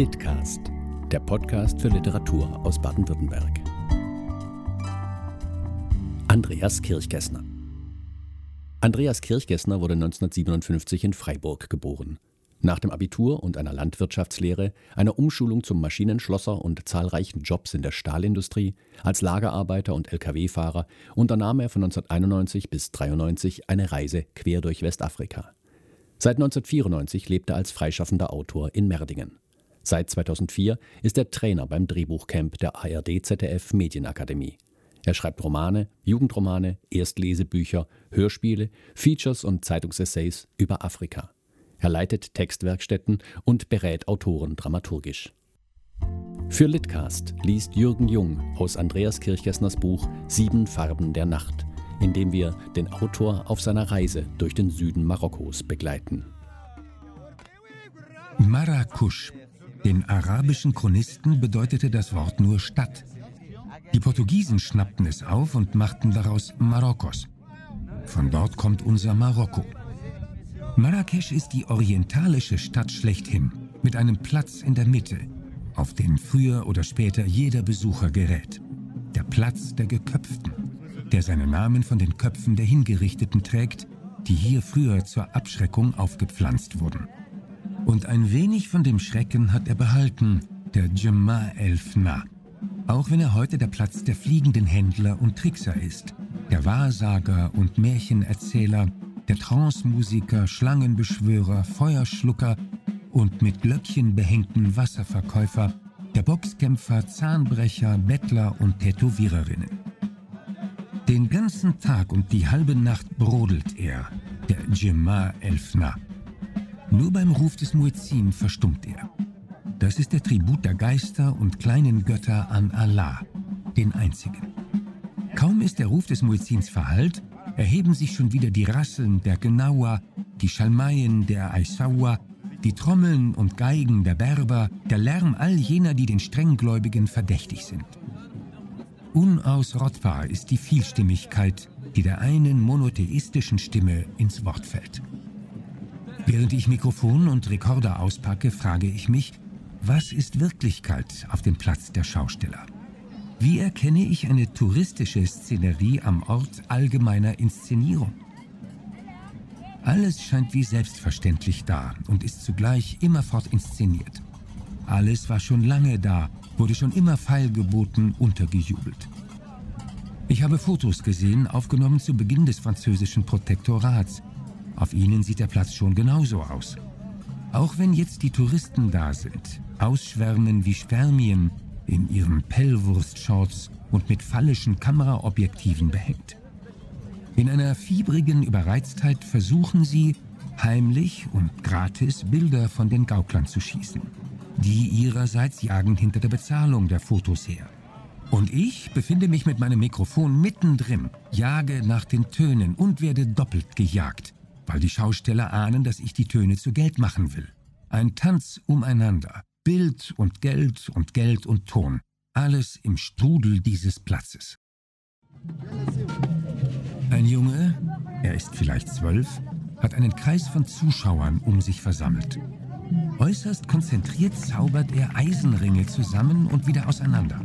Litcast, der Podcast für Literatur aus Baden-Württemberg. Andreas Kirchgessner Andreas Kirchgessner wurde 1957 in Freiburg geboren. Nach dem Abitur und einer Landwirtschaftslehre, einer Umschulung zum Maschinenschlosser und zahlreichen Jobs in der Stahlindustrie, als Lagerarbeiter und Lkw-Fahrer unternahm er von 1991 bis 1993 eine Reise quer durch Westafrika. Seit 1994 lebt er als freischaffender Autor in Merdingen. Seit 2004 ist er Trainer beim Drehbuchcamp der ARD-ZDF Medienakademie. Er schreibt Romane, Jugendromane, Erstlesebücher, Hörspiele, Features und Zeitungsessays über Afrika. Er leitet Textwerkstätten und berät Autoren dramaturgisch. Für Litcast liest Jürgen Jung aus Andreas Kirchgessners Buch Sieben Farben der Nacht, in dem wir den Autor auf seiner Reise durch den Süden Marokkos begleiten. Marrakusch. Den arabischen Chronisten bedeutete das Wort nur Stadt. Die Portugiesen schnappten es auf und machten daraus Marokkos. Von dort kommt unser Marokko. Marrakesch ist die orientalische Stadt schlechthin, mit einem Platz in der Mitte, auf den früher oder später jeder Besucher gerät. Der Platz der Geköpften, der seinen Namen von den Köpfen der Hingerichteten trägt, die hier früher zur Abschreckung aufgepflanzt wurden. Und ein wenig von dem Schrecken hat er behalten, der Jemma el-Fna. Auch wenn er heute der Platz der fliegenden Händler und Trickser ist, der Wahrsager und Märchenerzähler, der Trancemusiker, Schlangenbeschwörer, Feuerschlucker und mit Glöckchen behängten Wasserverkäufer, der Boxkämpfer, Zahnbrecher, Bettler und Tätowiererinnen. Den ganzen Tag und die halbe Nacht brodelt er, der Jemma Elfna. Nur beim Ruf des Muezzin verstummt er. Das ist der Tribut der Geister und kleinen Götter an Allah, den einzigen. Kaum ist der Ruf des Muezzins verhallt, erheben sich schon wieder die Rasseln der Genaua, die Schalmeien der Aisawa, die Trommeln und Geigen der Berber, der Lärm all jener, die den Strenggläubigen verdächtig sind. Unausrottbar ist die Vielstimmigkeit, die der einen monotheistischen Stimme ins Wort fällt. Während ich Mikrofon und Rekorder auspacke, frage ich mich, was ist Wirklichkeit auf dem Platz der Schausteller? Wie erkenne ich eine touristische Szenerie am Ort allgemeiner Inszenierung? Alles scheint wie selbstverständlich da und ist zugleich immerfort inszeniert. Alles war schon lange da, wurde schon immer feilgeboten, untergejubelt. Ich habe Fotos gesehen, aufgenommen zu Beginn des französischen Protektorats. Auf ihnen sieht der Platz schon genauso aus. Auch wenn jetzt die Touristen da sind, ausschwärmen wie Spermien, in ihren Pellwurstshorts und mit fallischen Kameraobjektiven behängt. In einer fiebrigen Überreiztheit versuchen sie, heimlich und gratis Bilder von den Gauklern zu schießen. Die ihrerseits jagen hinter der Bezahlung der Fotos her. Und ich befinde mich mit meinem Mikrofon mittendrin, jage nach den Tönen und werde doppelt gejagt, weil die Schausteller ahnen, dass ich die Töne zu Geld machen will. Ein Tanz umeinander, Bild und Geld und Geld und Ton. Alles im Strudel dieses Platzes. Ein Junge, er ist vielleicht zwölf, hat einen Kreis von Zuschauern um sich versammelt. Äußerst konzentriert zaubert er Eisenringe zusammen und wieder auseinander.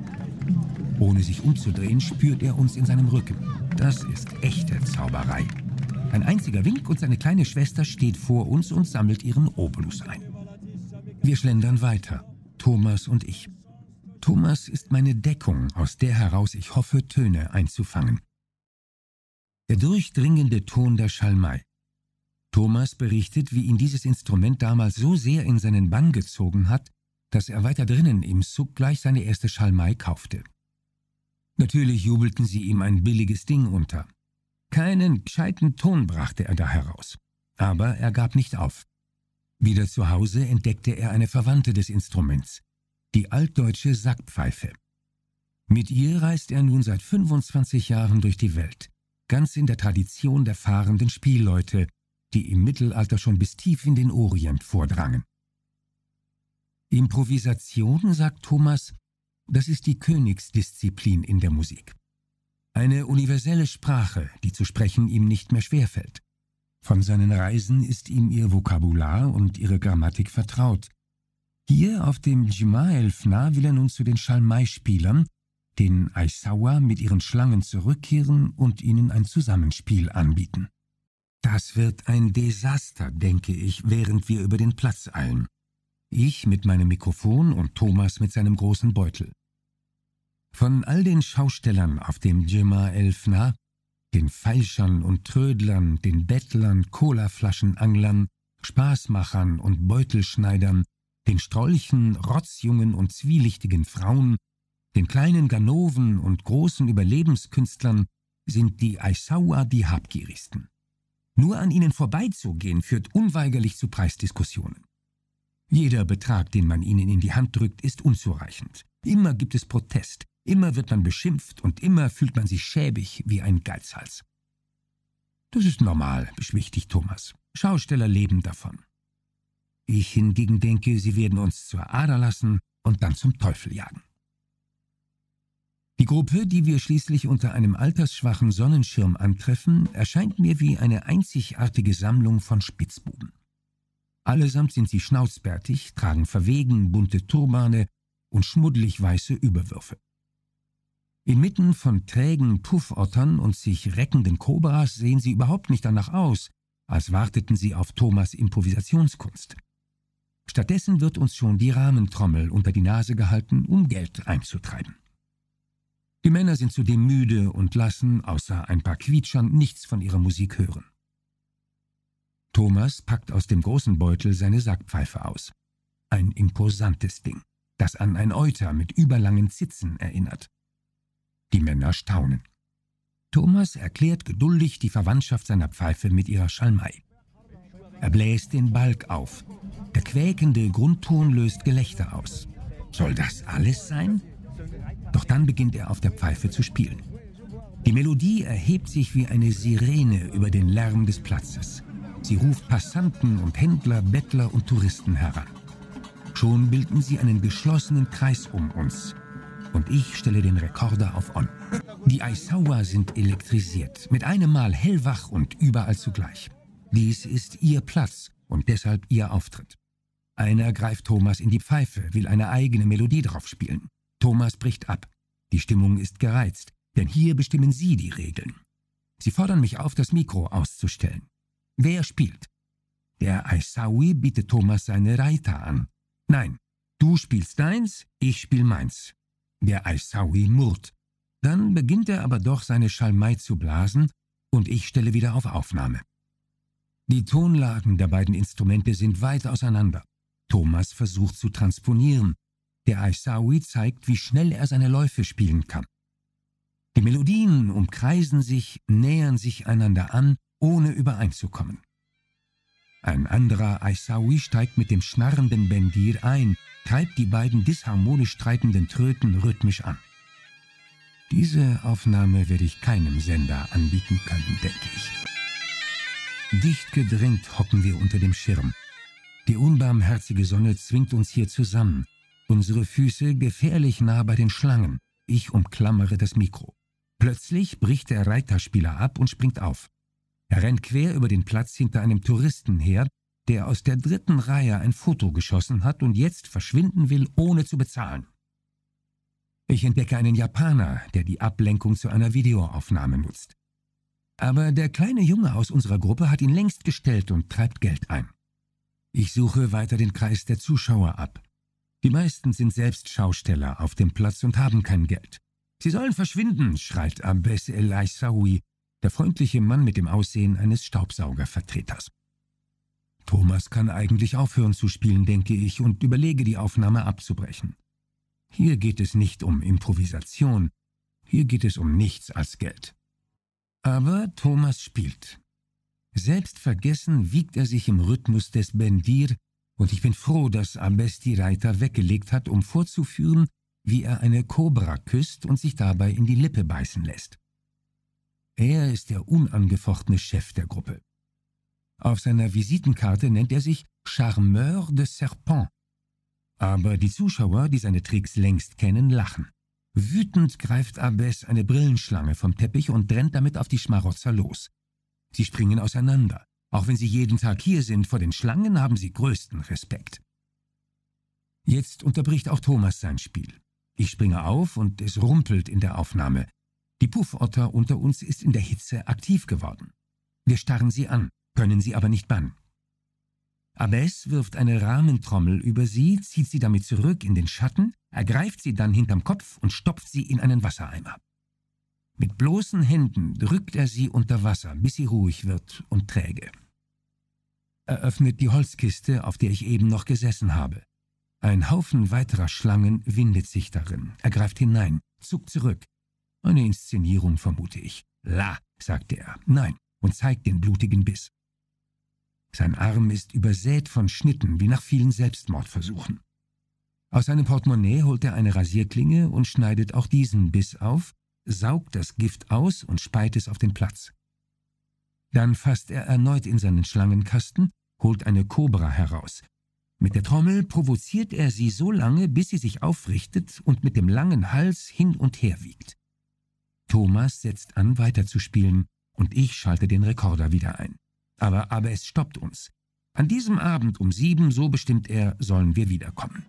Ohne sich umzudrehen, spürt er uns in seinem Rücken. Das ist echte Zauberei. Ein einziger Wink und seine kleine Schwester steht vor uns und sammelt ihren Obolus ein. Wir schlendern weiter, Thomas und ich. Thomas ist meine Deckung, aus der heraus ich hoffe, Töne einzufangen. Der durchdringende Ton der Schalmei. Thomas berichtet, wie ihn dieses Instrument damals so sehr in seinen Bann gezogen hat, dass er weiter drinnen im Zug gleich seine erste Schalmei kaufte. Natürlich jubelten sie ihm ein billiges Ding unter. Keinen gescheiten Ton brachte er da heraus. Aber er gab nicht auf. Wieder zu Hause entdeckte er eine Verwandte des Instruments, die altdeutsche Sackpfeife. Mit ihr reist er nun seit 25 Jahren durch die Welt, ganz in der Tradition der fahrenden Spielleute, die im Mittelalter schon bis tief in den Orient vordrangen. Improvisation, sagt Thomas, das ist die Königsdisziplin in der Musik. Eine universelle Sprache, die zu sprechen ihm nicht mehr schwerfällt. Von seinen Reisen ist ihm ihr Vokabular und ihre Grammatik vertraut. Hier auf dem Jimael Fna will er nun zu den Schalmei-Spielern, den Aisawa, mit ihren Schlangen zurückkehren und ihnen ein Zusammenspiel anbieten. Das wird ein Desaster, denke ich, während wir über den Platz eilen. Ich mit meinem Mikrofon und Thomas mit seinem großen Beutel. Von all den Schaustellern auf dem Jema Elfna, den Feilschern und Trödlern, den Bettlern, Colaflaschenanglern, Spaßmachern und Beutelschneidern, den Strolchen, Rotzjungen und zwielichtigen Frauen, den kleinen Ganoven und großen Überlebenskünstlern sind die Aisawa die habgierigsten. Nur an ihnen vorbeizugehen führt unweigerlich zu Preisdiskussionen. Jeder Betrag, den man ihnen in die Hand drückt, ist unzureichend. Immer gibt es Protest, immer wird man beschimpft und immer fühlt man sich schäbig wie ein Geizhals. Das ist normal, beschwichtigt Thomas. Schausteller leben davon. Ich hingegen denke, sie werden uns zur Ader lassen und dann zum Teufel jagen. Die Gruppe, die wir schließlich unter einem altersschwachen Sonnenschirm antreffen, erscheint mir wie eine einzigartige Sammlung von Spitzbuben. Allesamt sind sie schnauzbärtig, tragen verwegen bunte Turbane und schmuddelig weiße Überwürfe. Inmitten von trägen Puffottern und sich reckenden Kobras sehen sie überhaupt nicht danach aus, als warteten sie auf Thomas Improvisationskunst. Stattdessen wird uns schon die Rahmentrommel unter die Nase gehalten, um Geld einzutreiben. Die Männer sind zudem müde und lassen, außer ein paar Quietschern, nichts von ihrer Musik hören. Thomas packt aus dem großen Beutel seine Sackpfeife aus. Ein imposantes Ding, das an ein Euter mit überlangen Zitzen erinnert. Die Männer staunen. Thomas erklärt geduldig die Verwandtschaft seiner Pfeife mit ihrer Schalmei. Er bläst den Balg auf. Der quäkende Grundton löst Gelächter aus. Soll das alles sein? Doch dann beginnt er auf der Pfeife zu spielen. Die Melodie erhebt sich wie eine Sirene über den Lärm des Platzes. Sie ruft Passanten und Händler, Bettler und Touristen heran. Schon bilden sie einen geschlossenen Kreis um uns. Und ich stelle den Rekorder auf On. Die Aisawa sind elektrisiert, mit einem Mal hellwach und überall zugleich. Dies ist ihr Platz und deshalb ihr Auftritt. Einer greift Thomas in die Pfeife, will eine eigene Melodie drauf spielen. Thomas bricht ab. Die Stimmung ist gereizt, denn hier bestimmen Sie die Regeln. Sie fordern mich auf, das Mikro auszustellen. Wer spielt? Der Aisawi bietet Thomas seine Reiter an. Nein, du spielst deins, ich spiel meins. Der Aisawi murrt. Dann beginnt er aber doch seine Schalmei zu blasen und ich stelle wieder auf Aufnahme. Die Tonlagen der beiden Instrumente sind weit auseinander. Thomas versucht zu transponieren, der Aisawi zeigt, wie schnell er seine Läufe spielen kann. Die Melodien umkreisen sich, nähern sich einander an, ohne übereinzukommen. Ein anderer Aisawi steigt mit dem schnarrenden Bendir ein, treibt die beiden disharmonisch streitenden Tröten rhythmisch an. Diese Aufnahme werde ich keinem Sender anbieten können, denke ich. Dicht gedrängt hocken wir unter dem Schirm. Die unbarmherzige Sonne zwingt uns hier zusammen, Unsere Füße gefährlich nah bei den Schlangen. Ich umklammere das Mikro. Plötzlich bricht der Reiterspieler ab und springt auf. Er rennt quer über den Platz hinter einem Touristen her, der aus der dritten Reihe ein Foto geschossen hat und jetzt verschwinden will, ohne zu bezahlen. Ich entdecke einen Japaner, der die Ablenkung zu einer Videoaufnahme nutzt. Aber der kleine Junge aus unserer Gruppe hat ihn längst gestellt und treibt Geld ein. Ich suche weiter den Kreis der Zuschauer ab. Die meisten sind selbst Schausteller auf dem Platz und haben kein Geld. Sie sollen verschwinden, schreit Abbes El Aisawi, der freundliche Mann mit dem Aussehen eines Staubsaugervertreters. Thomas kann eigentlich aufhören zu spielen, denke ich, und überlege, die Aufnahme abzubrechen. Hier geht es nicht um Improvisation, hier geht es um nichts als Geld. Aber Thomas spielt. Selbstvergessen wiegt er sich im Rhythmus des Bendir und ich bin froh, dass Ambes die Reiter weggelegt hat, um vorzuführen, wie er eine Kobra küsst und sich dabei in die Lippe beißen lässt. Er ist der unangefochtene Chef der Gruppe. Auf seiner Visitenkarte nennt er sich Charmeur de Serpent. Aber die Zuschauer, die seine Tricks längst kennen, lachen. Wütend greift Abbes eine Brillenschlange vom Teppich und rennt damit auf die Schmarotzer los. Sie springen auseinander. Auch wenn Sie jeden Tag hier sind, vor den Schlangen haben Sie größten Respekt. Jetzt unterbricht auch Thomas sein Spiel. Ich springe auf und es rumpelt in der Aufnahme. Die Puffotter unter uns ist in der Hitze aktiv geworden. Wir starren sie an, können sie aber nicht bannen. Abes wirft eine Rahmentrommel über sie, zieht sie damit zurück in den Schatten, ergreift sie dann hinterm Kopf und stopft sie in einen Wassereimer. Mit bloßen Händen drückt er sie unter Wasser, bis sie ruhig wird und träge. Er öffnet die Holzkiste, auf der ich eben noch gesessen habe. Ein Haufen weiterer Schlangen windet sich darin. Er greift hinein, zuckt zurück. Eine Inszenierung, vermute ich. La, sagte er. Nein, und zeigt den blutigen Biss. Sein Arm ist übersät von Schnitten, wie nach vielen Selbstmordversuchen. Aus seinem Portemonnaie holt er eine Rasierklinge und schneidet auch diesen Biss auf, saugt das Gift aus und speit es auf den Platz. Dann fasst er erneut in seinen Schlangenkasten, holt eine Kobra heraus. Mit der Trommel provoziert er sie so lange, bis sie sich aufrichtet und mit dem langen Hals hin und her wiegt. Thomas setzt an, weiterzuspielen, und ich schalte den Rekorder wieder ein. Aber, aber es stoppt uns. An diesem Abend um sieben, so bestimmt er, sollen wir wiederkommen.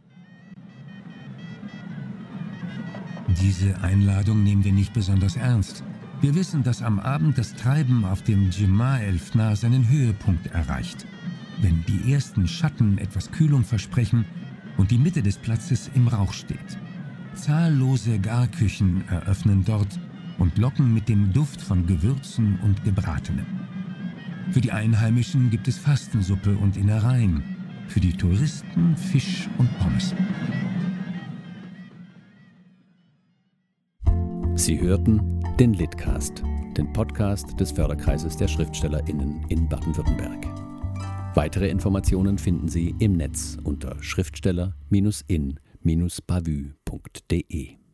Diese Einladung nehmen wir nicht besonders ernst. Wir wissen, dass am Abend das Treiben auf dem Jema-Elfna seinen Höhepunkt erreicht. Wenn die ersten Schatten etwas Kühlung versprechen und die Mitte des Platzes im Rauch steht. Zahllose Garküchen eröffnen dort und locken mit dem Duft von Gewürzen und Gebratenem. Für die Einheimischen gibt es Fastensuppe und Innereien, für die Touristen Fisch und Pommes. Sie hörten den Litcast, den Podcast des Förderkreises der SchriftstellerInnen in Baden-Württemberg. Weitere Informationen finden Sie im Netz unter schriftsteller-in-bavü.de.